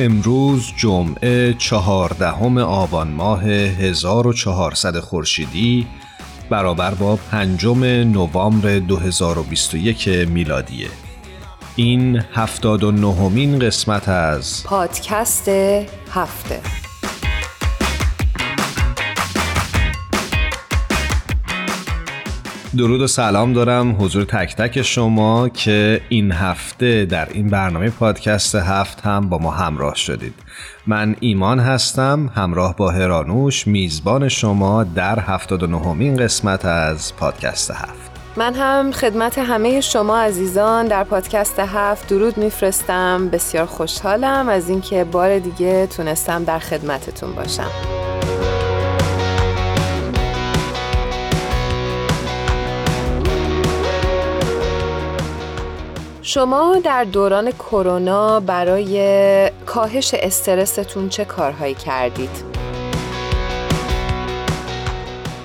امروز جمعه چهاردهم آبان ماه 1400 خورشیدی برابر با پنجم نوامبر 2021 میلادیه. این هفتاد و نهمین قسمت از پادکست هفته. درود و سلام دارم حضور تک تک شما که این هفته در این برنامه پادکست هفت هم با ما همراه شدید. من ایمان هستم همراه با هرانوش میزبان شما در هفتاد و نهمین قسمت از پادکست هفت. من هم خدمت همه شما عزیزان در پادکست هفت درود میفرستم. بسیار خوشحالم از اینکه بار دیگه تونستم در خدمتتون باشم. شما در دوران کرونا برای کاهش استرستون چه کارهایی کردید؟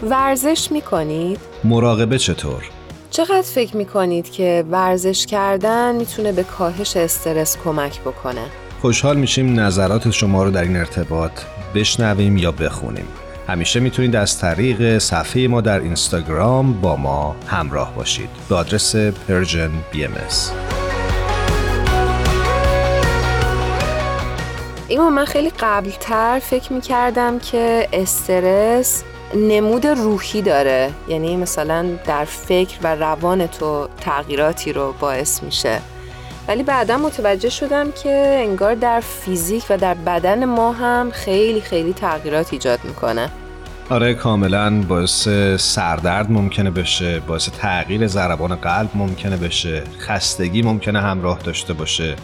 ورزش می کنید؟ مراقبه چطور؟ چقدر فکر می کنید که ورزش کردن می‌تونه به کاهش استرس کمک بکنه؟ خوشحال میشیم نظرات شما رو در این ارتباط بشنویم یا بخونیم. همیشه می‌تونید از طریق صفحه ما در اینستاگرام با ما همراه باشید به آدرس Persian B ME اما من خیلی قبلتر فکر می‌کردم که استرس نمود روحی داره. یعنی مثلا در فکر و روان تو تغییراتی رو باعث میشه. ولی بعدا متوجه شدم که انگار در فیزیک و در بدن ما هم خیلی خیلی تغییرات ایجاد می‌کنه. آره کاملا باعث سردرد ممکنه بشه باعث تغییر ضربان قلب ممکنه بشه خستگی ممکنه همراه داشته باشه.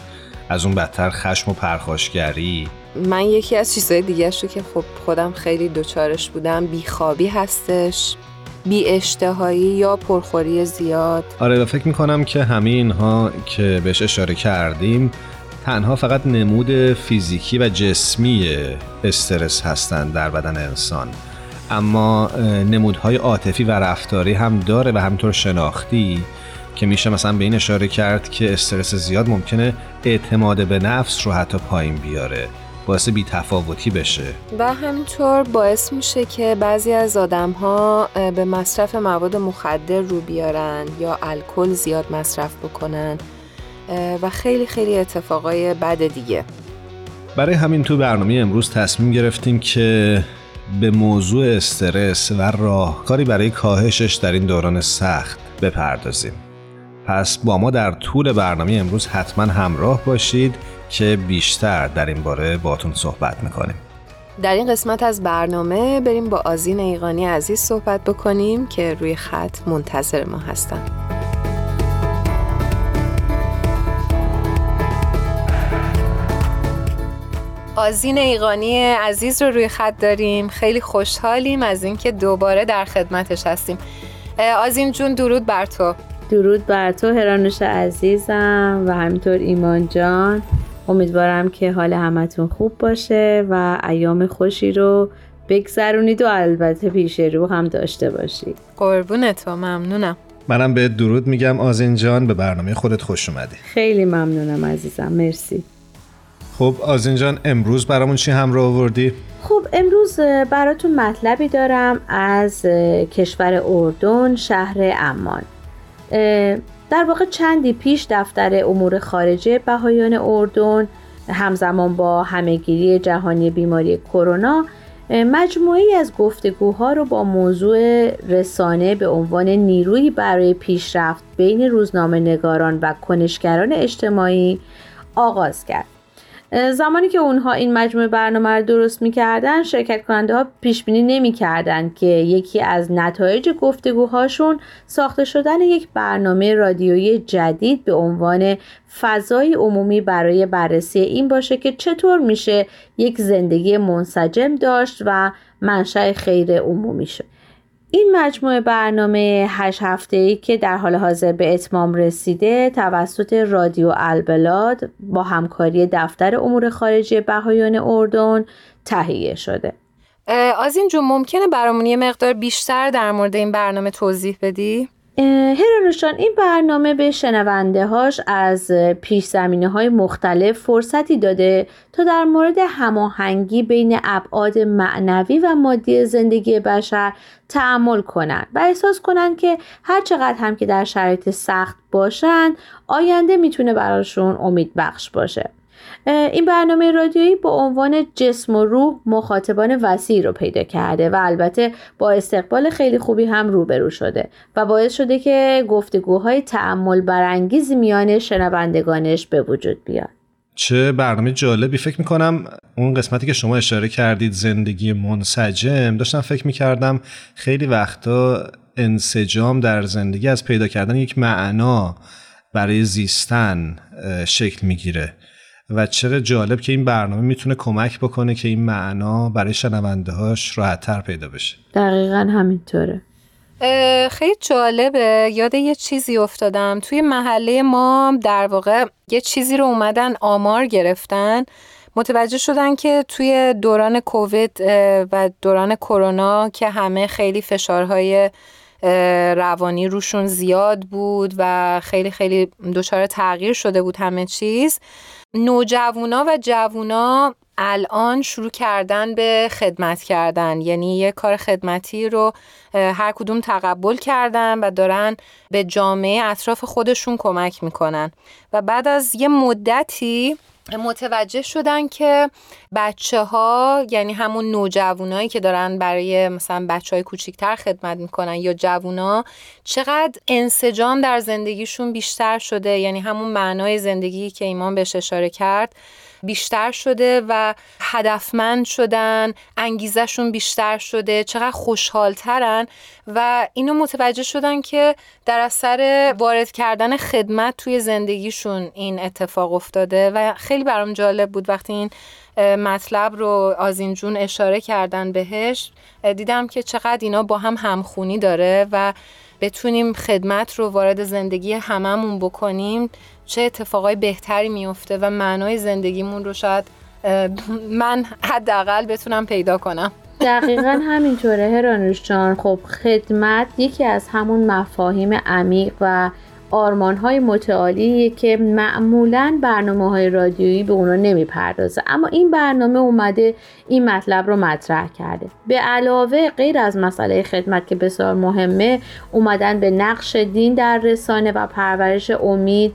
از اون بدتر خشم و پرخاشگری؟ من یکی از چیزهای دیگه شو که خب خودم خیلی دوچارش بودم بیخوابی هستش بی اشتهایی یا پرخوری زیاد. آره و فکر می‌کنم که همه اینها که بهش اشاره کردیم تنها فقط نمود فیزیکی و جسمی استرس هستند در بدن انسان. اما نمودهای عاطفی و رفتاری هم داره و همینطور شناختی. که میشه مثلا به این اشاره کرد که استرس زیاد ممکنه اعتماد به نفس رو حتی پایین بیاره باعث بی تفاوتی بشه. و همینطور باعث میشه که بعضی از آدم ها به مصرف مواد مخدر رو بیارن یا الکل زیاد مصرف بکنن و خیلی خیلی اتفاقای بد دیگه. برای همین تو برنامه امروز تصمیم گرفتیم که به موضوع استرس و راهکاری برای کاهشش در این دوران سخت بپردازیم. پس با ما در طول برنامه امروز حتما همراه باشید که بیشتر در این باره باتون صحبت می‌کنیم. در این قسمت از برنامه بریم با آزین ایقانی عزیز صحبت بکنیم که روی خط منتظر ما هستن. آزین ایقانی عزیز رو روی خط داریم. خیلی خوشحالیم از اینکه دوباره در خدمتش هستیم. آزین جون درود بر تو. درود بر تو هرانوش عزیزم و همینطور ایمان جان. امیدوارم که حال همتون خوب باشه و ایام خوشی رو بگذرونید و البته پیش رو هم داشته باشید. قربون تو ممنونم. منم به درود میگم آزین جان به برنامه خودت خوش اومدی. خیلی ممنونم عزیزم مرسی. خب آزین جان امروز برامون چی همراه آوردی؟ خب امروز براتون مطلبی دارم از کشور اردن شهر امان در واقع چندی پیش دفتر امور خارجه بهایان اردن همزمان با همهگیری جهانی بیماری کرونا مجموعی از گفتگوها رو با موضوع رسانه به عنوان نیروی برای پیشرفت بین روزنامه نگاران و کنشگران اجتماعی آغاز کرد. زمانی که اونها این مجموعه برنامه رو درست می‌کردن شرکت کننده ها پیش بینی نمی‌کردند که یکی از نتایج گفتگوهاشون ساخته شدن یک برنامه رادیویی جدید به عنوان فضای عمومی برای بررسی این باشه که چطور میشه یک زندگی منسجم داشت و منشأ خیر عمومی شد. این مجموعه برنامه هشت هفته ای که در حال حاضر به اتمام رسیده توسط رادیو البلاد با همکاری دفتر امور خارجه بهایان اردن تهیه شده از این ممکنه برامون یه مقدار بیشتر در مورد این برنامه توضیح بدی؟ هرانوشان این برنامه به شنونده هاش از پیش زمینه های مختلف فرصتی داده تا در مورد هماهنگی بین ابعاد معنوی و مادی زندگی بشر تعمل کنند و احساس کنند که هر چقدر هم که در شرایط سخت باشند آینده می‌تونه براشون امید بخش باشه. این برنامه رادیویی با عنوان جسم و روح مخاطبان وسیع رو پیدا کرده و البته با استقبال خیلی خوبی هم روبرو شده و باعث شده که گفتگوهای تعمل برانگیزی میان شنوندگانش به وجود بیاد. چه برنامه جالبی. فکر می‌کنم اون قسمتی که شما اشاره کردید زندگی منسجم داشتم فکر می‌کردم خیلی وقتا انسجام در زندگی از پیدا کردن یک معنا برای زیستن شکل می‌گیره. و چقدر جالب که این برنامه می‌تونه کمک بکنه که این معنا برای شنونده هاش راحتتر پیدا بشه. دقیقا همینطوره. خیلی جالبه. یاد یه چیزی افتادم. توی محله ما در واقع یه چیزی رو اومدن آمار گرفتن. متوجه شدن که توی دوران کووید و دوران کرونا که همه خیلی فشارهای روانی روشون زیاد بود و خیلی خیلی دچار تغییر شده بود همه چیز نوجوونا و جوونا الان شروع کردن به خدمت کردن. یعنی یه کار خدمتی رو هر کدوم تقبل کردن و دارن به جامعه اطراف خودشون کمک می‌کنن. و بعد از یه مدتی متوجه شدن که بچه ها یعنی همون نوجوانایی که دارن برای مثلا بچه های کوچیکتر خدمت می‌کنن یا جوونا چقدر انسجام در زندگیشون بیشتر شده. یعنی همون معنای زندگی که ایمان بهش اشاره کرد. بیشتر شده و هدفمند شدن انگیزشون بیشتر شده چقدر خوشحالترن و اینو متوجه شدن که در اثر وارد کردن خدمت توی زندگیشون این اتفاق افتاده و خیلی برام جالب بود وقتی این مطلب رو از این جون اشاره کردن بهش. دیدم که چقدر اینا با هم همخونی داره و بتونیم خدمت رو وارد زندگی هممون بکنیم. چه اتفاقای بهتری میفته و معنای زندگیمون رو شاید من حداقل بتونم پیدا کنم. دقیقا همینطوره هرانوش جان. خب خدمت یکی از همون مفاهیم عمیق و آرمان های متعالی که معمولا برنامه های رادیویی به اونا نمی‌پردازه. اما این برنامه اومده این مطلب رو مطرح کرده. به علاوه غیر از مسئله خدمت که بسیار مهمه اومدن به نقش دین در رسانه و پرورش امید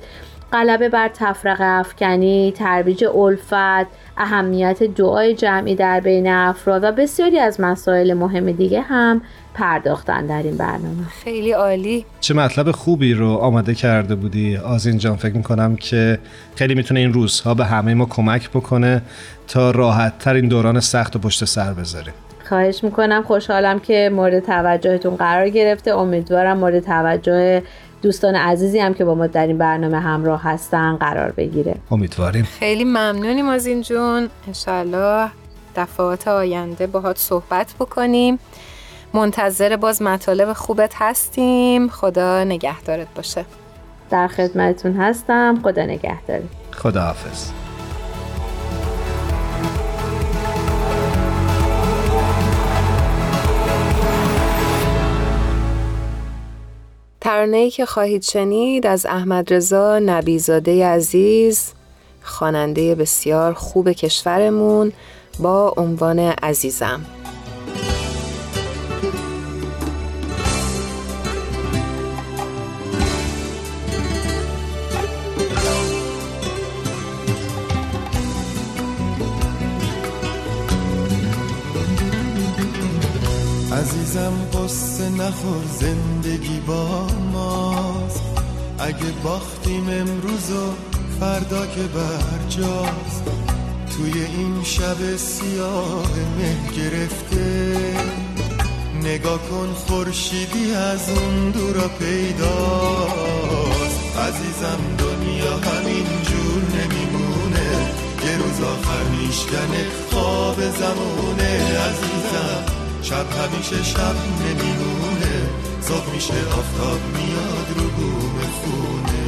غلبه بر تفرقه افکنی ترویج الفت اهمیت دعای جمعی در بین افراد و بسیاری از مسائل مهم دیگه هم پرداختن در این برنامه. خیلی عالی. چه مطلب خوبی رو آماده کرده بودی؟ آزین جان فکر می‌کنم که خیلی می‌تونه این روزها به همه ما کمک بکنه تا راحت تر این دوران سخت و پشت سر بذاره خواهش می‌کنم. خوشحالم که مورد توجهتون قرار گرفته. امیدوارم مورد توجه دوستان عزیزی هم که با ما در این برنامه همراه هستن قرار بگیره. امیدواریم. خیلی ممنونیم از این جون. انشالله دفعات آینده باهات صحبت بکنیم. منتظر باز مطالب خوبت هستیم. خدا نگهدارت باشه. در خدمتتون هستم. خدا نگهدارت. خدا حافظ ترانه‌ای که خواهید شنید از احمد رضا نبیزاده عزیز خواننده بسیار خوب کشورمون با عنوان عزیزم. عزیزم نخور زندگی با ماست. اگه باختیم امروز و فردا که برجاست. توی این شب سیاه مه گرفته. نگاه کن خورشیدی از اون دورا پیداست. عزیزم دنیا همین جور نمیمونه. یه روز آخر میشکنه خواب زمونه. عزیزم شب همیشه شب نمیمونه. صبح میشه آفتاب میاد رو بوم خونه.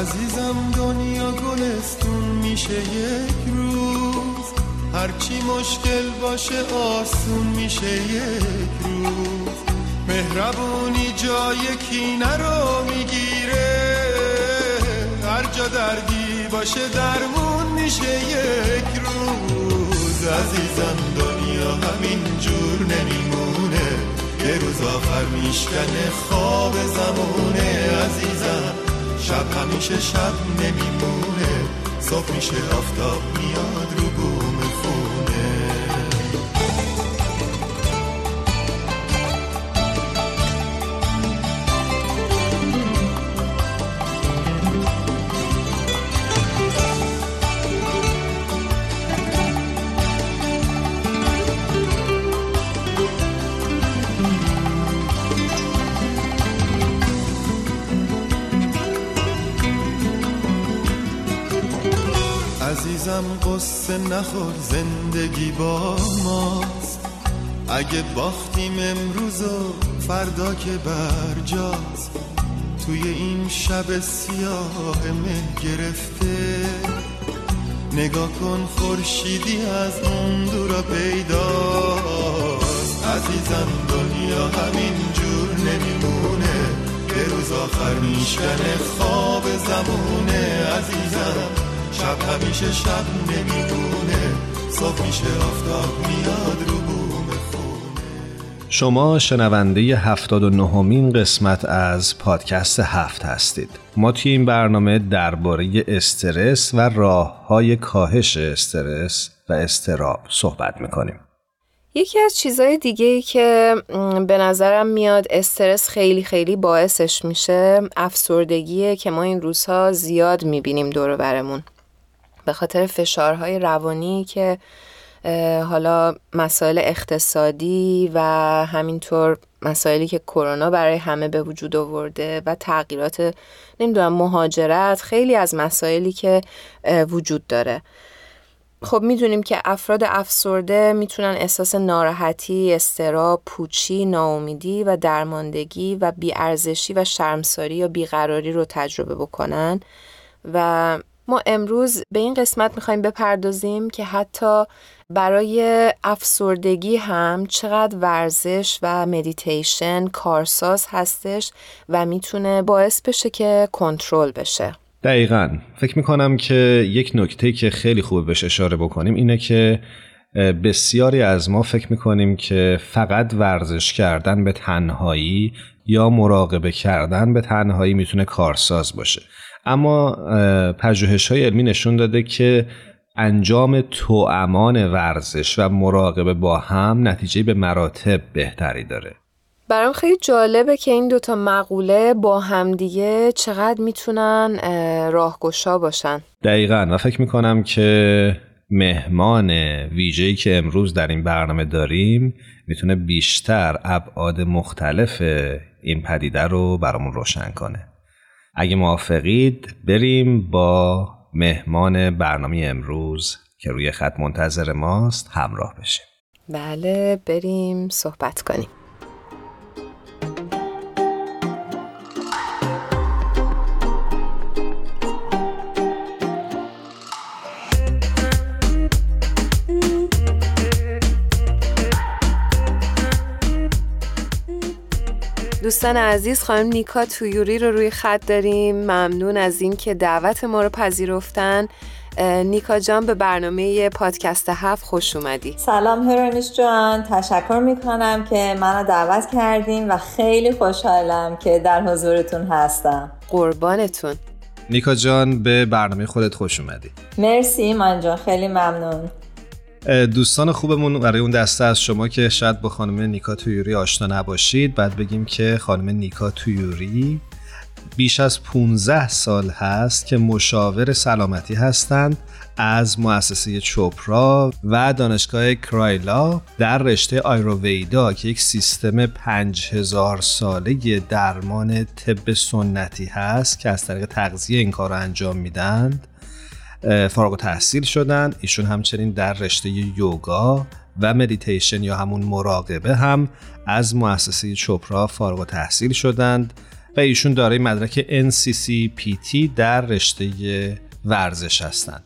عزیزم دنیا گلستون میشه یک روز. هرچی مشکل باشه آسون میشه یک روز. مهربونی جای کینه رو می‌گیره. هر جا دردی باشه درمون میشه یک روز. عزیزم دنیا همین جور نمیمونه. یه روز آخر میشکنه خواب زمونه. عزیزم شب همیشه شب نمیمونه. صبح میشه آفتاب میاد رو بوم قصه نخور زندگی با ماست. اگه باختیم امروز و فردا که برجاست. توی این شب سیاه مه گرفته. نگاه کن خورشیدی از اون دورا پیداست. عزیزم دنیا همین جور نمیمونه. یه روز آخر میشکنه خواب زمونه عزیزم شب همیشه شب نمیمونه صبح میشه آفتاب میاد رو شما شنونده هفتاد و نهمین قسمت از پادکست هفت هستید. ما توی این برنامه درباره استرس و راه های کاهش استرس و استراب صحبت می‌کنیم. یکی از چیزهای دیگه ای که به نظرم میاد استرس خیلی خیلی باعثش میشه افسردگیه که ما این روزها زیاد می‌بینیم دور برمون. به خاطر فشارهای روانی که حالا مسائل اقتصادی و همینطور مسائلی که کرونا برای همه به وجود آورده و تغییرات نمی‌دونم مهاجرت خیلی از مسائلی که وجود داره. خب می‌دونیم که افراد افسرده می‌تونن احساس ناراحتی، استراب، پوچی، ناامیدی و درماندگی و بیارزشی و شرمساری یا بیقراری رو تجربه بکنن و ما امروز به این قسمت می‌خوایم بپردازیم که حتی برای افسردگی هم چقدر ورزش و مدیتیشن کارساز هستش و می‌تونه باعث بشه که کنترل بشه. دقیقا. فکر می‌کنم که یک نکته که خیلی خوب بهش اشاره بکنیم اینه که بسیاری از ما فکر می‌کنیم که فقط ورزش کردن به تنهایی یا مراقبه کردن به تنهایی می‌تونه کارساز باشه. اما پژوهش های علمی نشون داده که انجام توامان ورزش و مراقبه با هم نتیجه به مراتب بهتری داره. برام خیلی جالبه که این دوتا مقوله با همدیگه چقدر می‌تونن راهگشا باشن. دقیقا. و فکر می‌کنم که مهمان ویژه‌ای که امروز در این برنامه داریم می‌تونه بیشتر ابعاد مختلف این پدیده رو برامون روشن کنه. اگه موافقید بریم با مهمان برنامه امروز که روی خط منتظر ماست همراه بشیم. بله بریم صحبت کنیم. دوستان عزیز خانم نیکا تویوری رو روی خط داریم. ممنون از اینکه دعوت ما رو پذیرفتن. نیکا جان به برنامه پادکست هفت خوش اومدی. سلام هرانش جان. تشکر می‌کنم که منو دعوت کردیم و خیلی خوشحالم که در حضورتون هستم. قربانتون. نیکا جان به برنامه خودت خوش اومدی. مرسی ایمان جان خیلی ممنون. دوستان خوبمون برای اون دسته از شما که شاید با خانم نیکا تویوری آشنا نباشید بعد بگیم که خانم نیکا تویوری بیش از 15 سال هست که مشاور سلامتی هستند از مؤسسه چوپرا و دانشگاه کرایلا در رشته آیروویدا که یک سیستم 5000 ساله درمان طب سنتی هست که از طریق تغذیه این کار رو انجام میدند فارغ تحصیل شدن. ایشون همچنین در رشته یوگا و مدیتیشن یا همون مراقبه هم از مؤسسه چوپرا فارغ تحصیل شدند و ایشون دارای مدرک NCCPT در رشته ورزش هستند.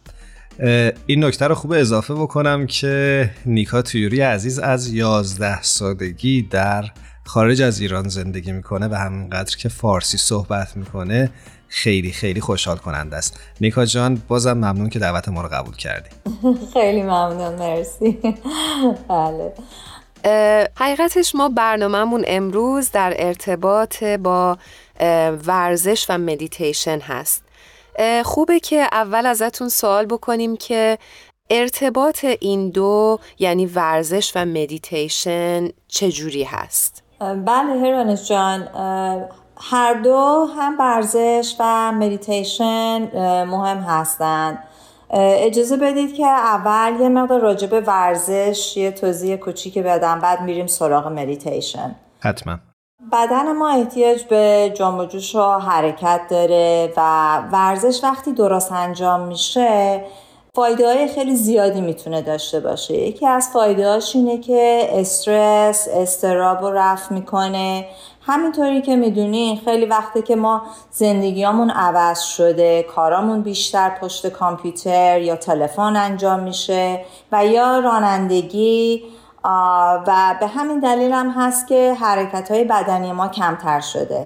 این نکته رو خوب اضافه بکنم که نیکا تیوری عزیز از 11 سالگی در خارج از ایران زندگی می‌کنه و همینقدر که فارسی صحبت می‌کنه خیلی خیلی خوشحال کننده است. نیکا جان بازم ممنون که دعوت ما رو قبول کردی. خیلی ممنون مرسی. بله. حقیقتش ما برنامهمون امروز در ارتباط با ورزش و مدیتیشن هست. خوبه که اول ازتون سوال بکنیم که ارتباط این دو یعنی ورزش و مدیتیشن چجوری هست؟ بله هرانش جان. هر دو هم ورزش و مدیتیشن مهم هستند اجازه بدید که اول یه مقدار راجع به ورزش یه توضیح کوچیک بدم بعد میریم سراغ مدیتیشن حتما. بدن ما احتیاج به جنب و جوش و حرکت داره و ورزش وقتی درست انجام میشه فایده های خیلی زیادی می‌تونه داشته باشه. یکی از فایده اینه که استرس استراب رو رفت می‌کنه. همینطوری که می‌دونین خیلی وقته که ما زندگیامون عوض شده کارامون بیشتر پشت کامپیوتر یا تلفن انجام میشه و یا رانندگی و به همین دلیل هم هست که حرکت های بدنی ما کمتر شده.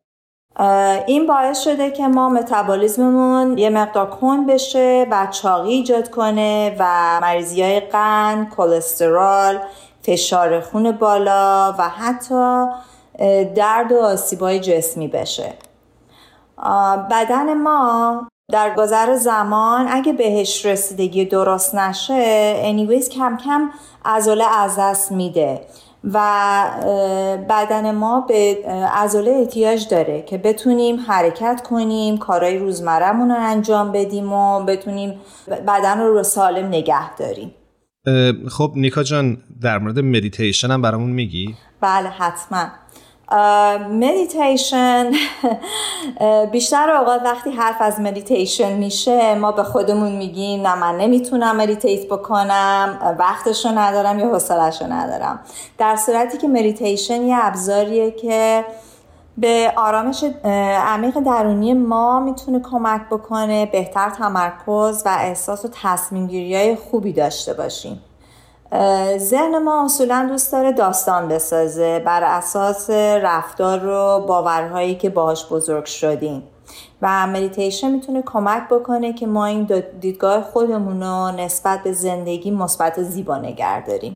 این باعث شده که ما متابولیزممون یه مقدار کن بشه و چاقی ایجاد کنه و مریضی های قند، کلسترول، فشار خون بالا و حتی درد و آسیبای جسمی بشه. بدن ما در گذر زمان اگه بهش رسیدگی درست نشه anyways کم کم عضله از دست میده. و بدن ما به عضله احتیاج داره که بتونیم حرکت کنیم کارهای روزمرهمون رو انجام بدیم و بتونیم بدن رو رو سالم نگه داریم خب نیکا جان در مورد مدیتیشن هم برامون میگی؟ بله حتما مدیتیشن بیشتر اوقات وقتی حرف از مدیتیشن میشه ما به خودمون میگیم نه من نمی‌تونم meditate بکنم وقتشو ندارم یا حوصلهشو ندارم. در صورتی که مدیتیشن یه ابزاریه که به آرامش عمیق درونی ما می‌تونه کمک بکنه بهتر تمرکز و احساس و تصمیم گیری های خوبی داشته باشیم. ذهن ما اصولا دوست داره داستان بسازه بر اساس رفتار و باورهایی که باهاش بزرگ شدیم. و مدیتیشن می‌تونه کمک بکنه که ما این دیدگاه خودمون رو نسبت به زندگی مثبت و زیبا نگه داریم.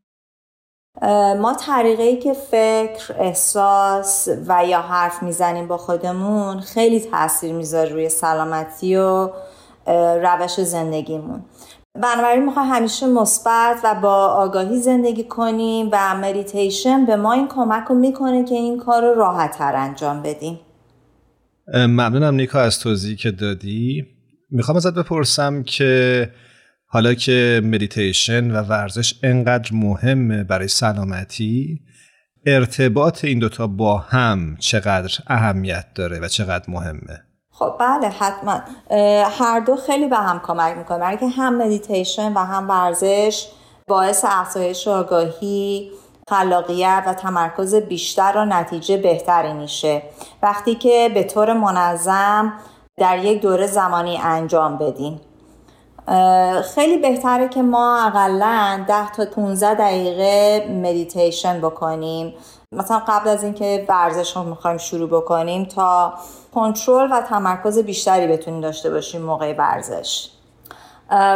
ما طریقه که فکر، احساس و یا حرف می‌زنیم با خودمون خیلی تاثیر می‌ذاره روی سلامتی و روش زندگیمون. بنابراین می‌خوام همیشه مثبت و با آگاهی زندگی کنیم و مدیتیشن به ما این کمک رو می‌کنه که این کار رو راحت تر انجام بدیم. ممنونم نیکا از توضیحی که دادی. می‌خوام ازت بپرسم که حالا که مدیتیشن و ورزش انقدر مهمه برای سلامتی ارتباط این دوتا با هم چقدر اهمیت داره و چقدر مهمه؟ خب بله حتما. هر دو خیلی به هم کمک می‌کنه. برای که هم مدیتیشن و هم ورزش باعث افزایش آگاهی خلاقیت و تمرکز بیشتر و نتیجه بهتری میشه. وقتی که به طور منظم در یک دوره زمانی انجام بدیم خیلی بهتره که ما اقلا 10 تا 15 دقیقه مدیتیشن بکنیم. مثلا قبل از اینکه ورزش رو می‌خوایم شروع بکنیم تا کنترل و تمرکز بیشتری بتونیم داشته باشیم موقع ورزش.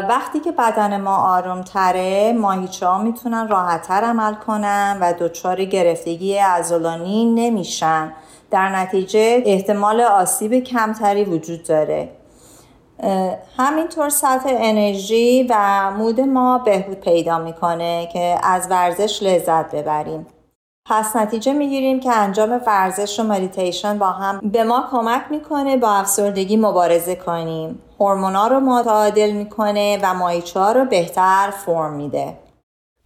وقتی که بدن ما آروم تره ماهیچه ها می‌تونن راحتتر عمل کنن و دچار گرفتگی عضلانی نمیشن. در نتیجه احتمال آسیب کمتری وجود داره. همینطور سطح انرژی و مود ما بهبود پیدا می‌کنه که از ورزش لذت ببریم. پس نتیجه می‌گیریم که انجام ورزش و مدیتیشن با هم به ما کمک می‌کنه با افسردگی مبارزه کنیم. هورمونا رو متعادل می‌کنه و مایچه ها رو بهتر فرم میده.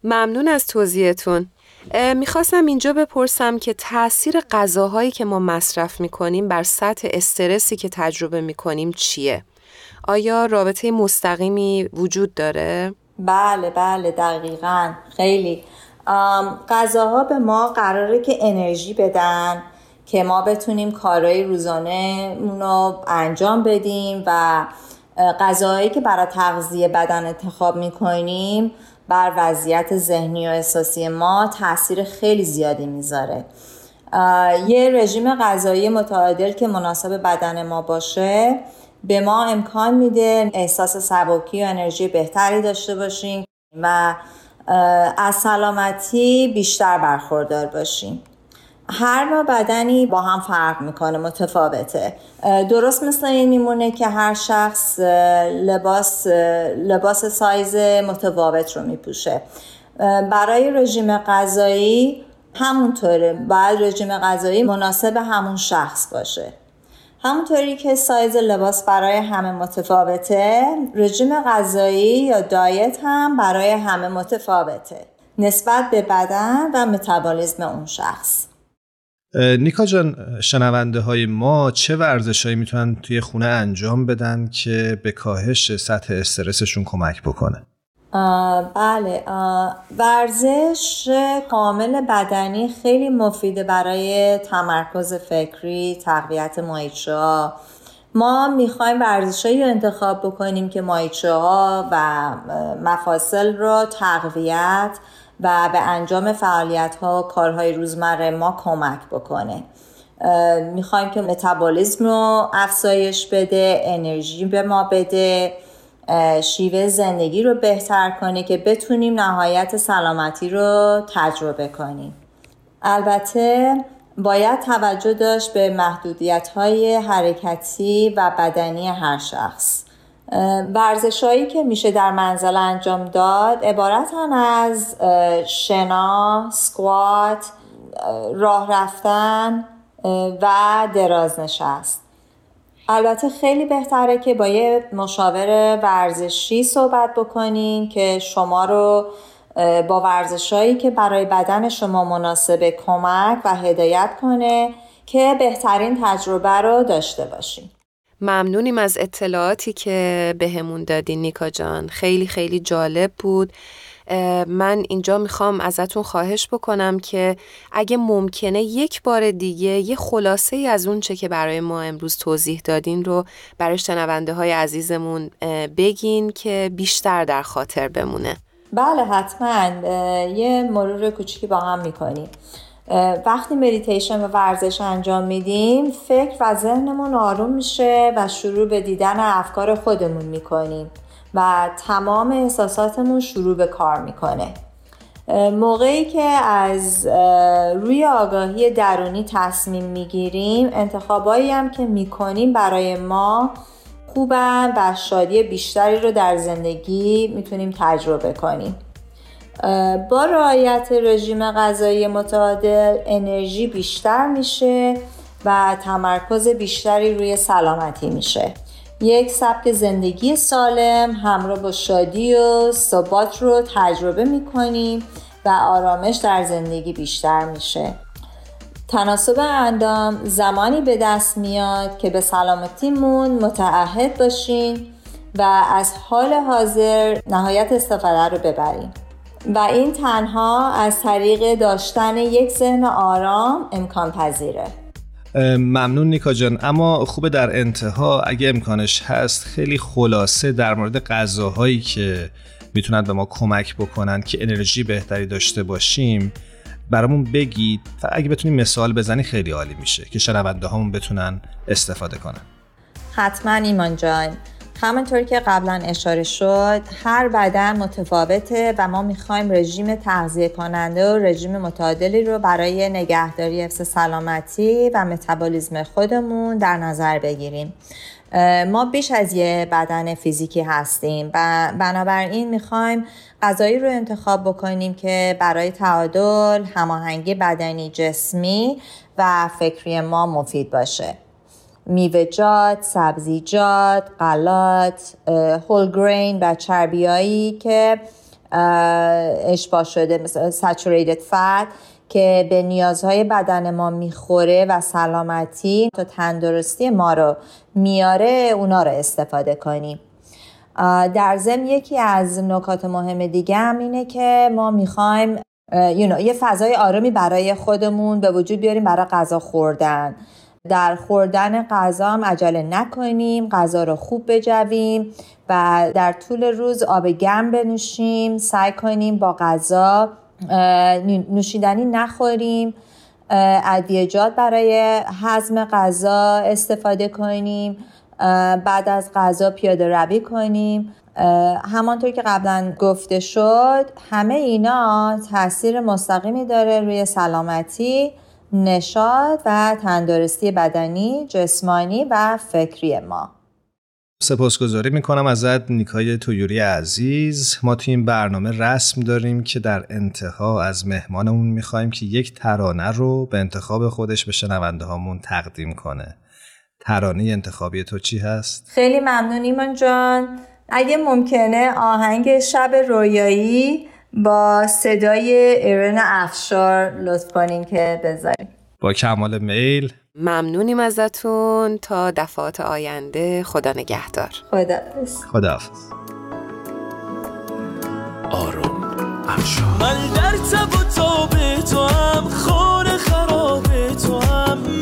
ممنون از توضیحتون. می‌خواستم اینجا بپرسم که تاثیر غذاهایی که ما مصرف می‌کنیم بر سطح استرسی که تجربه می‌کنیم چیه؟ آیا رابطه مستقیمی وجود داره؟ بله بله دقیقا. خیلی. غذاها به ما قراره که انرژی بدن که ما بتونیم کارهای روزانه رو انجام بدیم و غذاهایی که برای تغذیه بدن انتخاب می‌کنیم بر وضعیت ذهنی و احساسی ما تاثیر خیلی زیادی می‌ذاره. یه رژیم غذایی متعادل که مناسب بدن ما باشه به ما امکان میده احساس سبکی و انرژی بهتری داشته باشیم و از سلامتی بیشتر برخوردار باشیم. هر نوع بدنی با هم فرق می‌کنه متفاوته. درست مثل این میمونه که هر شخص لباس لباس سایز متفاوت رو میپوشه. برای رژیم غذایی همونطوره. باید رژیم غذایی مناسب همون شخص باشه. همونطوری که سایز لباس برای همه متفاوته رژیم غذایی یا دایت هم برای همه متفاوته نسبت به بدن و متابولیسم اون شخص. نیکا جان شنونده های ما چه ورزش هایی می‌تونن توی خونه انجام بدن که به کاهش سطح استرسشون کمک بکنه؟ بله ورزش کامل بدنی خیلی مفیده برای تمرکز فکری تقویت مایچه ما می‌خوایم ورزش رو انتخاب بکنیم که مایچه ها و مفاصل رو تقویت و به انجام فعالیت ها کارهای روزمره ما کمک بکنه. می‌خوایم که متابولیسم رو افزایش بده انرژی به ما بده. شیوه زندگی رو بهتر کنه که بتونیم نهایت سلامتی رو تجربه کنیم. البته باید توجه داشت به محدودیت های حرکتی و بدنی هر شخص. ورزشهایی که میشه در منزل انجام داد عبارتن از شنا، سکوات، راه رفتن و دراز نشست البته خیلی بهتره که با یه مشاور ورزشی صحبت بکنین که شما رو با ورزشهایی که برای بدن شما مناسب کمک و هدایت کنه که بهترین تجربه رو داشته باشین. ممنونیم از اطلاعاتی که بهمون دادین نیکا جان. خیلی خیلی جالب بود. من اینجا می‌خوام ازتون خواهش بکنم که اگه ممکنه یک بار دیگه یه خلاصه ای از اون چه که برای ما امروز توضیح دادین رو برای شنونده های عزیزمون بگین که بیشتر در خاطر بمونه. بله حتما. یه مرور کوچیکی با هم می‌کنیم. وقتی مدیتیشن و ورزش انجام میدیم فکر و ذهنمون آروم میشه و شروع به دیدن افکار خودمون می‌کنیم. و تمام احساساتمون شروع به کار می‌کنه. موقعی که از روی آگاهی درونی تصمیم می‌گیریم انتخابایی هم که می‌کنیم برای ما خوبن و شادی بیشتری رو در زندگی می‌تونیم تجربه کنیم. با رعایت رژیم غذایی متعادل انرژی بیشتر میشه و تمرکز بیشتری روی سلامتی میشه. یک سبک زندگی سالم همراه با شادی و ثبات رو تجربه می‌کنیم و آرامش در زندگی بیشتر میشه. تناسب اندام زمانی به دست میاد که به سلامتیمون متعهد باشیم و از حال حاضر نهایت استفاده رو ببریم و این تنها از طریق داشتن یک ذهن آرام امکان پذیره ممنون نیکا جان. اما خوبه در انتها اگه امکانش هست خیلی خلاصه در مورد غذاهایی که می‌تونن به ما کمک بکنن که انرژی بهتری داشته باشیم برامون بگید و اگه بتونیم مثال بزنی خیلی عالی میشه که شنونده هامون بتونن استفاده کنن. حتما ایمان جان. همونطور که قبلا اشاره شد هر بدن متفاوته و ما می‌خوایم رژیم تغذیه کننده و رژیم متعادلی رو برای نگهداری حفظ سلامتی و متابولیسم خودمون در نظر بگیریم. ما بیش از یه بدن فیزیکی هستیم و بنابراین می‌خوایم غذایی رو انتخاب بکنیم که برای تعادل هماهنگی بدنی جسمی و فکری ما مفید باشه. میوه‌جات، سبزیجات، غلات، هول گرین و چربیایی که اشباه شده مثل سچوریتد فت که به نیازهای بدن ما می‌خوره و سلامتی تا تندرستی ما رو میاره اونا رو استفاده کنیم. در ضمن یکی از نکات مهم دیگه هم اینه که ما می‌خوایم you know, یه فضای آرامی برای خودمون به وجود بیاریم برای غذا خوردن. در خوردن غذا هم عجله نکنیم غذا رو خوب بجویم و در طول روز آب گرم بنوشیم سعی کنیم با غذا نوشیدنی نخوریم ادویجات برای هضم غذا استفاده کنیم بعد از غذا پیاده روی کنیم. همانطور که قبلا گفته شد همه اینا تاثیر مستقیمی داره روی سلامتی. نشاد و تندرستی بدنی، جسمانی و فکری ما. سپاسگزاری می‌کنم ازت نیکای تویوری عزیز. ما توی این برنامه رسم داریم که در انتها از مهمانمون می‌خوایم که یک ترانه رو به انتخاب خودش به شنونده هامون تقدیم کنه. ترانه انتخابی تو چی هست؟ خیلی ممنون ایمان جان. اگه ممکنه آهنگ شب رویایی با صدای ایرن افشار لطف کنین که بذاریم با کمال میل. ممنونیم ازتون. تا دفعات آینده خدا نگهدار. خدا خدا آروم افشار. من در تب و تاب تو هم خور خراب تو هم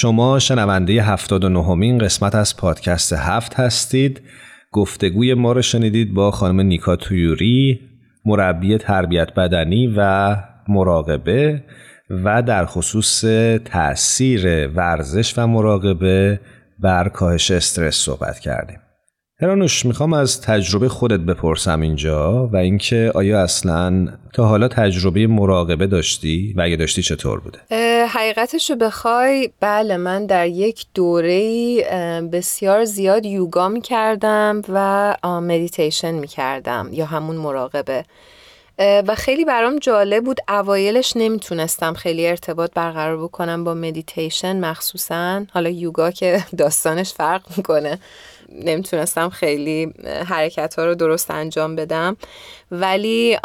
شما شنونده 79 مین قسمت از پادکست هفت هستید. گفتگوی ما رو شنیدید با خانم نیکا تویوری مربی تربیت بدنی و مراقبه و در خصوص تاثیر ورزش و مراقبه بر کاهش استرس صحبت کردیم. هرانوش می‌خوام از تجربه خودت بپرسم اینجا و اینکه آیا اصلا تا حالا تجربه مراقبه داشتی و اگه داشتی چطور بوده؟ حقیقتش رو بخوای بله من در یک دوره بسیار زیاد یوگا می‌کردم و مدیتیشن می‌کردم یا همون مراقبه. و خیلی برام جالب بود اوایلش نمی‌تونستم خیلی ارتباط برقرار بکنم با مدیتیشن مخصوصا حالا یوگا که داستانش فرق می‌کنه. نمی‌تونستم خیلی حرکت ها رو درست انجام بدم. ولی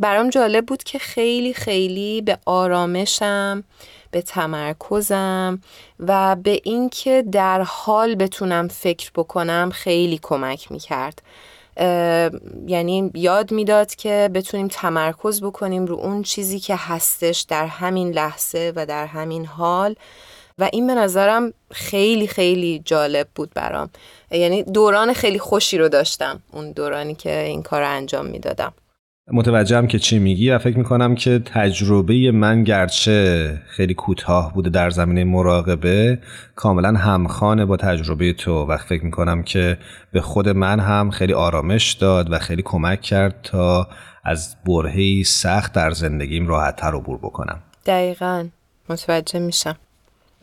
برام جالب بود که خیلی خیلی به آرامشم به تمرکزم و به اینکه در حال بتونم فکر بکنم خیلی کمک می‌کرد. یعنی یاد می‌داد که بتونیم تمرکز بکنیم رو اون چیزی که هستش در همین لحظه و در همین حال. و این به نظرم خیلی خیلی جالب بود برام. یعنی دوران خیلی خوشی رو داشتم اون دورانی که این کار رو انجام می‌دادم. متوجهم که چی میگی و فکر می‌کنم که تجربه من گرچه خیلی کوتاه بوده در زمینه مراقبه کاملا همخانه با تجربه تو و فکر می‌کنم که به خود من هم خیلی آرامش داد و خیلی کمک کرد تا از برهی سخت در زندگیم راحتتر عبور بکنم. دقیقا. متوجه میشم.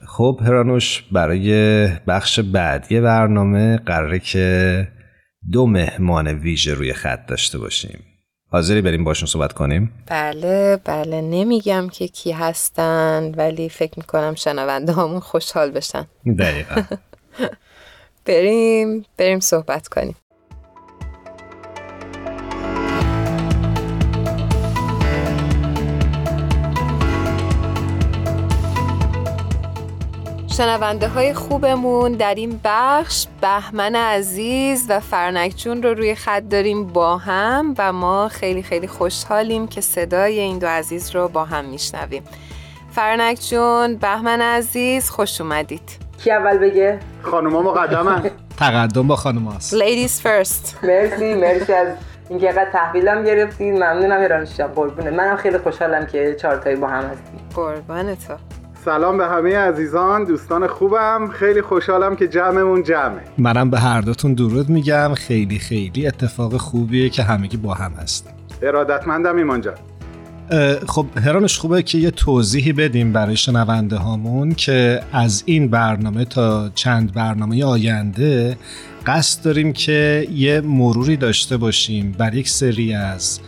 خب هرانوش برای بخش بعدی برنامه قراره که دو مهمان ویژه روی خط داشته باشیم. حاضری بریم باشون صحبت کنیم؟ بله بله. نمیگم که کی هستن ولی فکر می‌کنم شنونده همون خوشحال بشن. دقیقا. بریم بریم صحبت کنیم. شنونده های خوبمون در این بخش بهمن عزیز و فرنک جون رو روی خط داریم با هم و ما خیلی خیلی خوشحالیم که صدای این دو عزیز رو با هم میشنویم. فرنک جون بهمن عزیز خوش اومدید. کی اول بگه؟ خانوما مقدمن. تقدم با خانوم هست Ladies first. مرسی مرسی از اینکه اینقدر تحویلم گرفتید ممنونم ایرانشم قربونه. منم خیلی خوشحالم که چهارتایی با هم هستیم. قربان تو. سلام به همه عزیزان دوستان خوبم. خیلی خوشحالم که جمعمون جمعه. منم به هر دوتون درود میگم. خیلی خیلی اتفاق خوبیه که همگی با هم هستیم. ارادتمندم ایمان جان. خب هرانش خوبه که یه توضیحی بدیم برای شنونده هامون که از این برنامه تا چند برنامه آینده قصد داریم که یه مروری داشته باشیم بر یک سری از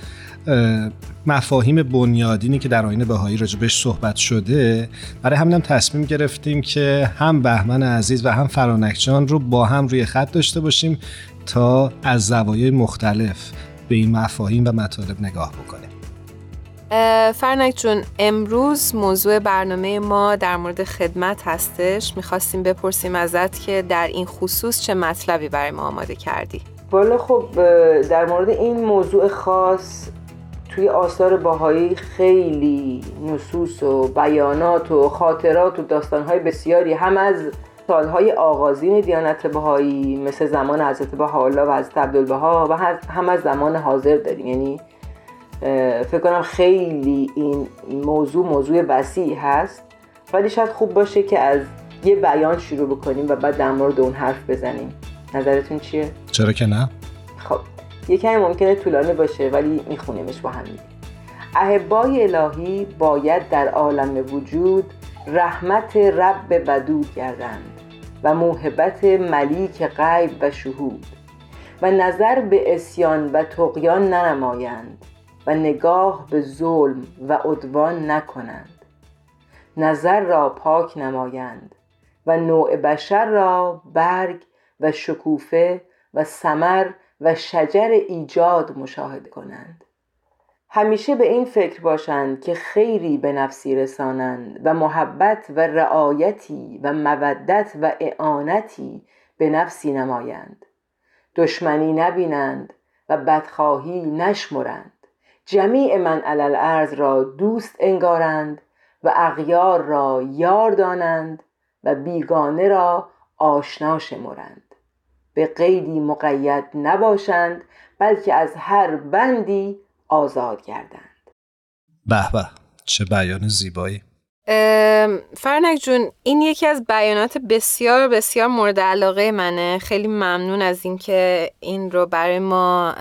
مفاهیم بنیادینی که در آین بهایی راجبش صحبت شده برای همینم تصمیم گرفتیم که هم بهمن عزیز و هم فرانک جان رو با هم روی خط داشته باشیم تا از زوایای مختلف به این مفاهیم و مطالب نگاه بکنیم. فرنک جون امروز موضوع برنامه ما در مورد خدمت هستش. می‌خواستیم بپرسیم ازت که در این خصوص چه مطلبی برای ما آماده کردی؟ والا خب در مورد این موضوع خاص توی آثار باهایی خیلی نصوص و بیانات و خاطرات و داستانهای بسیاری هم از سالهای آغازین دیانت بهایی مثل زمان حضرت بهاءالله و حضرت عبدالبها و هم از زمان حاضر داریم یعنی فکر کنم خیلی این موضوع موضوع وسیع هست ولی شاید خوب باشه که از یه بیان شروع بکنیم و بعد در مورد اون حرف بزنیم نظرتون چیه؟ چرا که نه؟ خب یکمی ممکنه طولانی باشه ولی میخونیمش با هم احبای الهی باید در عالم وجود رحمت رب ودود گردند و موهبت ملیک غیب و شهود و نظر به اسیان و تقیان ننمایند و نگاه به ظلم و عدوان نکنند. نظر را پاک نمایند و نوع بشر را برگ و شکوفه و سمر و شجر ایجاد مشاهده کنند. همیشه به این فکر باشند که خیری به نفسی رسانند و محبت و رعایتی و مودت و اعانتی به نفسی نمایند. دشمنی نبینند و بدخواهی نشمرند. جمیع من علل ارز را دوست انگارند و اغیار را یار دانند و بیگانه را آشنا شمرند. به قیدی مقید نباشند بلکه از هر بندی آزاد گردند. به به چه بیان زیبایی. فرنک جون این یکی از بیانات بسیار بسیار مورد علاقه منه. خیلی ممنون از اینکه این رو برای ما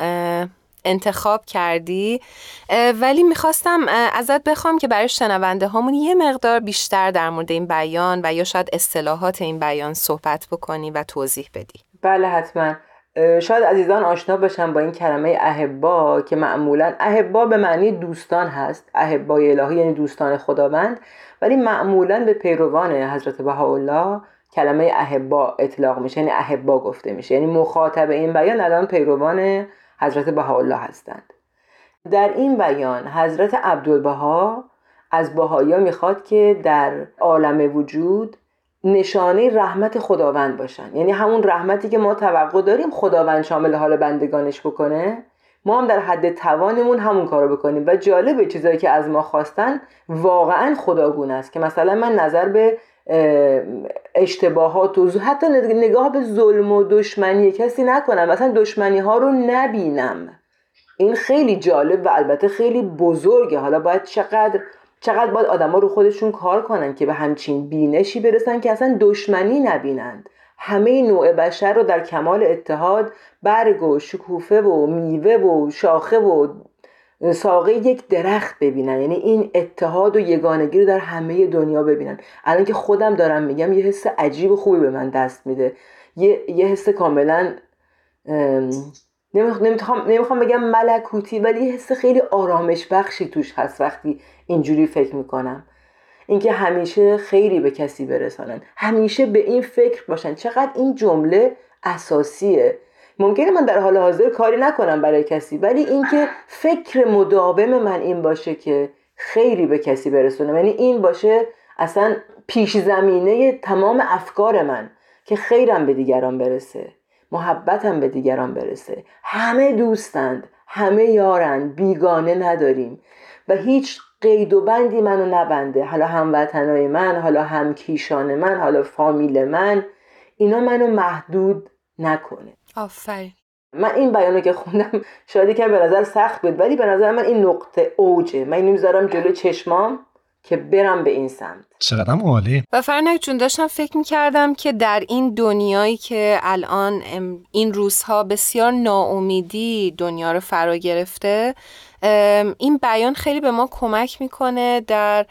انتخاب کردی. ولی می‌خواستم ازت بخوام که برای شنونده هامون یه مقدار بیشتر در مورد این بیان و یا شاید اصطلاحات این بیان صحبت بکنی و توضیح بدی. بله حتما. شاید عزیزان آشنا باشن با این کلمه اهبا که معمولا اهبا به معنی دوستان هست. اهبای الهی یعنی دوستان خداوند. ولی معمولا به پیروان حضرت بهاءالله کلمه اهبا اطلاق میشه یعنی اهبا گفته میشه. یعنی مخاطب این بیان الان پیروان حضرت بهاءالله هستند. در این بیان حضرت عبدالبها از بهایا می‌خواد که در عالم وجود نشانه رحمت خداوند باشن. یعنی همون رحمتی که ما توقع داریم خداوند شامل حال بندگانش بکنه ما هم در حد توانمون همون کارو بکنیم. و جالبه چیزایی که از ما خواستن واقعا خداگونه است که مثلا من نظر به اشتباهات و حتی نگاه به ظلم و دشمنی کسی نکنم. مثلا دشمنی ها رو نبینم. این خیلی جالب و البته خیلی بزرگه. حالا باید چقدر چقدر باید آدما رو خودشون کار کنن که به همچین بینشی برسن که اصلا دشمنی نبینند همه نوع بشر رو در کمال اتحاد برگ و شکوفه و میوه و شاخه و ساقه یک درخت ببینن. یعنی این اتحاد و یگانگی رو در همه دنیا ببینن. الان که خودم دارم میگم یه حس عجیب و خوبی به من دست میده. یه, یه حس کاملا نمی‌خوام, نمی‌خوام بگم ملکوتی ولی یه حس خیلی آرامش بخشی توش هست وقتی اینجوری فکر می‌کنم. اینکه همیشه خیری به کسی برسانن. همیشه به این فکر باشن. چقدر این جمله اساسیه. ممکنه من در حال حاضر کاری نکنم برای کسی ولی اینکه فکر مداوم من این باشه که خیری به کسی برسونم یعنی این باشه اصلا پیش زمینه تمام افکار من که خیرم به دیگران برسه. محبتم به دیگران برسه. همه دوستند همه یارند بیگانه نداریم. و هیچ قید و بندی منو نبنده. حالا هموطنای من حالا همکیشان من حالا فامیل من. اینا منو محدود نکنه. آفرین. من این بیانو که خوندم شاید که به نظر سخت بود ولی به نظر من این نقطه اوجه. من اینو می‌ذارم جلو چشمام. که برم به این سمت. چقدرم عالی. و فرنک جون داشتم فکر می‌کردم که در این دنیایی که الان این روزها بسیار ناامیدی دنیا رو فرا گرفته این بیان خیلی به ما کمک می‌کنه در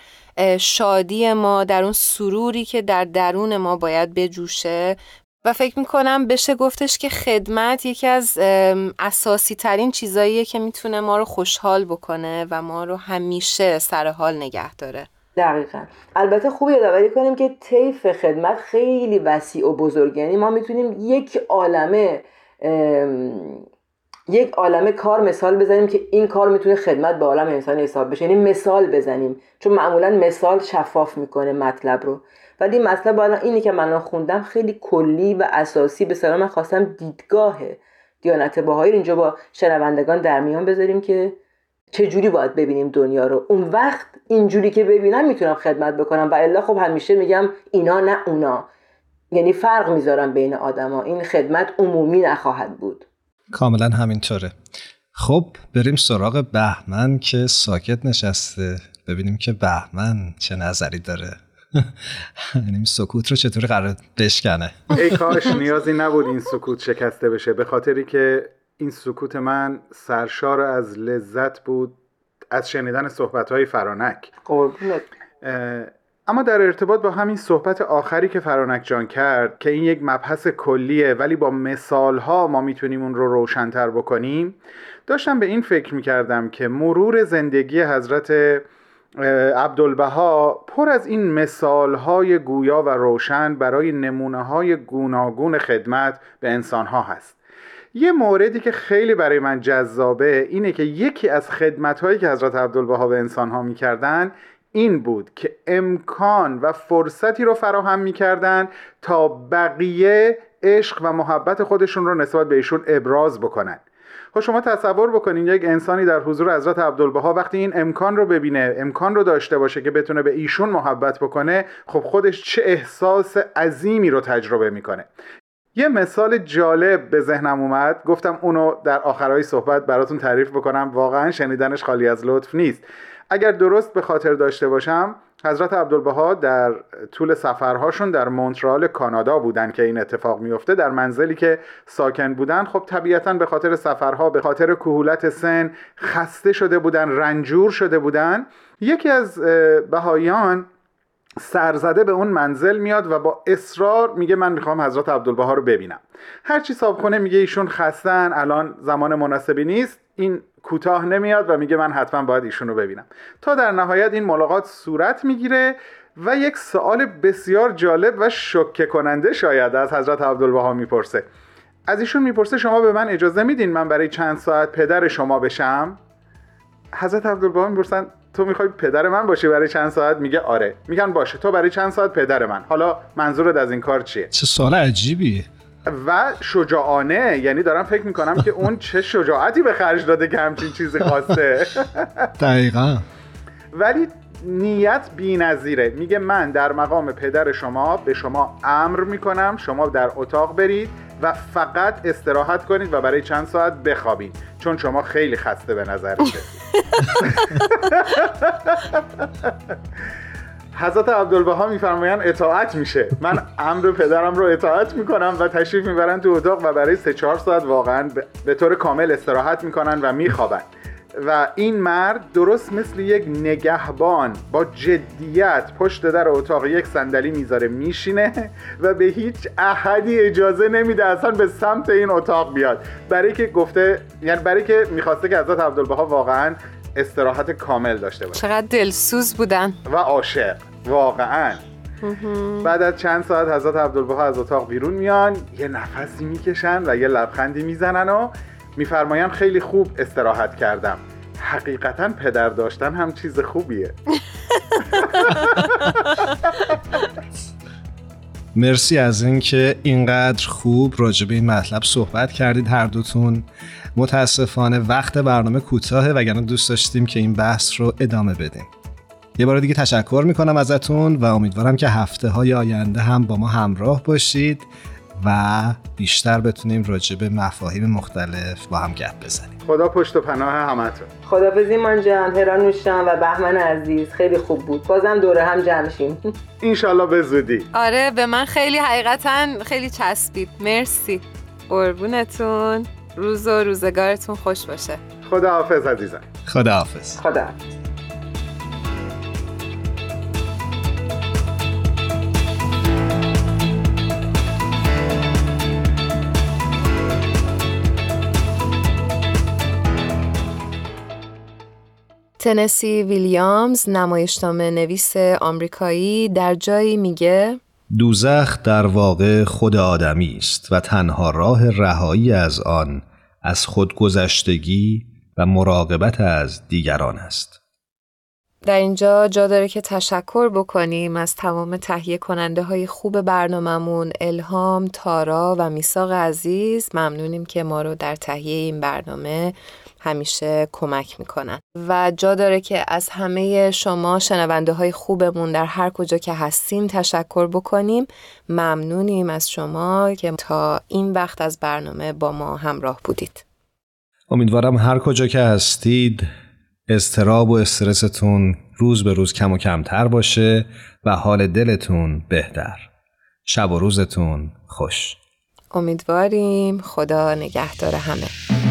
شادی ما در اون سروری که در درون ما باید بجوشه. و فکر می‌کنم بشه گفتش که خدمت یکی از اساسی ترین چیزاییه که می‌تونه ما رو خوشحال بکنه و ما رو همیشه سر حال نگه داره. دقیقا. البته خوب یادآوری کنیم که طیف خدمت خیلی وسیع و بزرگه یعنی ما می‌تونیم یک عالمه یک عالمه کار مثال بزنیم که این کار می‌تونه خدمت به عالم انسانی حساب بشه. یعنی مثال بزنیم. چون معمولا مثال شفاف می‌کنه مطلب رو. ولی مطلب الان اینی که من خوندم خیلی کلی و اساسی به سلام من خواستم دیدگاه دیانت باهایی اینجا با شنوندگان در میان بذاریم که چجوری باید ببینیم دنیا رو. اون وقت اینجوری که ببینم می‌تونم خدمت بکنم و الا خب همیشه میگم اینا نه اونا. یعنی فرق می‌ذارم بین آدما. این خدمت عمومی نخواهد بود. کاملا همینطوره. خب بریم سراغ بهمن که ساکت نشسته. ببینیم که بهمن چه نظری داره. یعنی سکوت رو چطوری قرار بشکنه؟ ای کاش نیازی نبود این سکوت شکسته بشه. به خاطری که این سکوت من سرشار از لذت بود از شنیدن صحبت های فرانک اما در ارتباط با همین صحبت آخری که فرانک جان کرد که این یک مبحث کلیه ولی با مثال ها ما می‌تونیم اون رو روشنتر بکنیم داشتم به این فکر می‌کردم که مرور زندگی حضرت عبدالبها پر از این مثال های گویا و روشن برای نمونه های گوناگون خدمت به انسان ها هست. یه موردی که خیلی برای من جذابه اینه که یکی از خدمت هایی که حضرت عبدالبها به انسان ها می‌کردن این بود که امکان و فرصتی رو فراهم می‌کردن تا بقیه عشق و محبت خودشون رو نسبت به ایشون ابراز بکنن. خب شما تصور بکنین یک انسانی در حضور حضرت عبدالبها وقتی این امکان رو ببینه امکان رو داشته باشه که بتونه به ایشون محبت بکنه خب خودش چه احساس عظیمی رو تجربه می‌کنه. یه مثال جالب به ذهنم اومد. گفتم اونو در آخرهای صحبت براتون تعریف بکنم. واقعا شنیدنش خالی از لطف نیست. اگر درست به خاطر داشته باشم حضرت عبدالبها در طول سفرهاشون در مونترال کانادا بودن که این اتفاق میفته در منزلی که ساکن بودن خب طبیعتا به خاطر سفرها به خاطر کهولت سن خسته شده بودن رنجور شده بودن. یکی از بهاییان سرزده به اون منزل میاد و با اصرار میگه من می‌خوام حضرت عبدالبها رو ببینم. هرچی صابخونه میگه ایشون خستن الان زمان مناسبی نیست. این کوتاه نمیاد و میگه من حتما باید ایشون رو ببینم. تا در نهایت این ملاقات صورت می‌گیره و یک سوال بسیار جالب و شکه کننده شاید از حضرت عبدالبها می‌پرسه. از ایشون می‌پرسه شما به من اجازه میدین من برای چند ساعت پدر شما بشم؟ حضرت عبدالبها می‌پرسن تو می‌خوای پدر من باشی برای چند ساعت؟ میگه آره. میگن باشه تو برای چند ساعت پدر من. حالا منظورت از این کار چیه؟ چه سوال عجیبیه. و شجاعانه یعنی دارم فکر می‌کنم که اون چه شجاعتی به خرج داده که همچین چیزی خواسته. دقیقا. ولی نیت بی نظیره میگه من در مقام پدر شما به شما امر می‌کنم شما در اتاق برید و فقط استراحت کنید و برای چند ساعت بخوابید. چون شما خیلی خسته به نظر حضرت عبدالبها میفرمایند اطاعت میشه. من امر پدرم رو اطاعت می‌کنم و تشریف می‌برن تو اتاق و برای سه چهار ساعت واقعا به طور کامل استراحت می‌کنن و میخوابن و این مرد درست مثل یک نگهبان با جدیت پشت در اتاق یک صندلی می‌ذاره میشینه و به هیچ احدی اجازه نمیده اصلا به سمت این اتاق بیاد. برای که گفته یعنی برای که می‌خواسته که حضرت عبدالبها واقعا استراحت کامل داشته باشه چقدر دلسوز بودن. و عاشق. واقعا. بعد از چند ساعت حضرت عبدالبها از اتاق بیرون میان یه نفسی می‌کشن و یه لبخندی می‌زنن و میفرمایند خیلی خوب استراحت کردم. حقیقتا پدر داشتن هم چیز خوبیه. مرسی از اینکه اینقدر خوب راجع به این مطلب صحبت کردید هر دوتون. متاسفانه وقت برنامه کوتاهه وگرنه دوست داشتیم که این بحث رو ادامه بدیم. یه بار دیگه تشکر می‌کنم ازتون و امیدوارم که هفته های آینده هم با ما همراه باشید. و بیشتر بتونیم راجع به مفاهیم مختلف با هم گپ بزنیم. خدا پشت و پناه همتون. خدا ایمان جان هرانوشان و بهمن عزیز. خیلی خوب بود. بازم دوره هم جمع شیم. انشالله به زودی. آره به من خیلی حقیقتا خیلی چسبید. مرسی. قربونتون. روز و روزگارتون خوش باشه. خدا حافظ عزیزم. خدا حافظ خدا تنسی ویلیامز نمایشنامه نویس آمریکایی در جایی میگه دوزخ در واقع خود آدمی است و تنها راه رهایی از آن از خودگذشتگی و مراقبت از دیگران است. در اینجا جا داره که تشکر بکنیم از تمام تهیه کننده های خوب برنامهمون الهام، تارا و میساق عزیز ممنونیم که ما رو در تهیه این برنامه همیشه کمک می‌کنن. و جا داره که از همه شما شنونده های خوبمون در هر کجا که هستین تشکر بکنیم. ممنونیم از شما که تا این وقت از برنامه با ما همراه بودید. امیدوارم هر کجا که هستید استراب و استرستون روز به روز کم و کمتر باشه و حال دلتون بهتر. شب و روزتون خوش. امیدواریم. خدا نگهدار همه.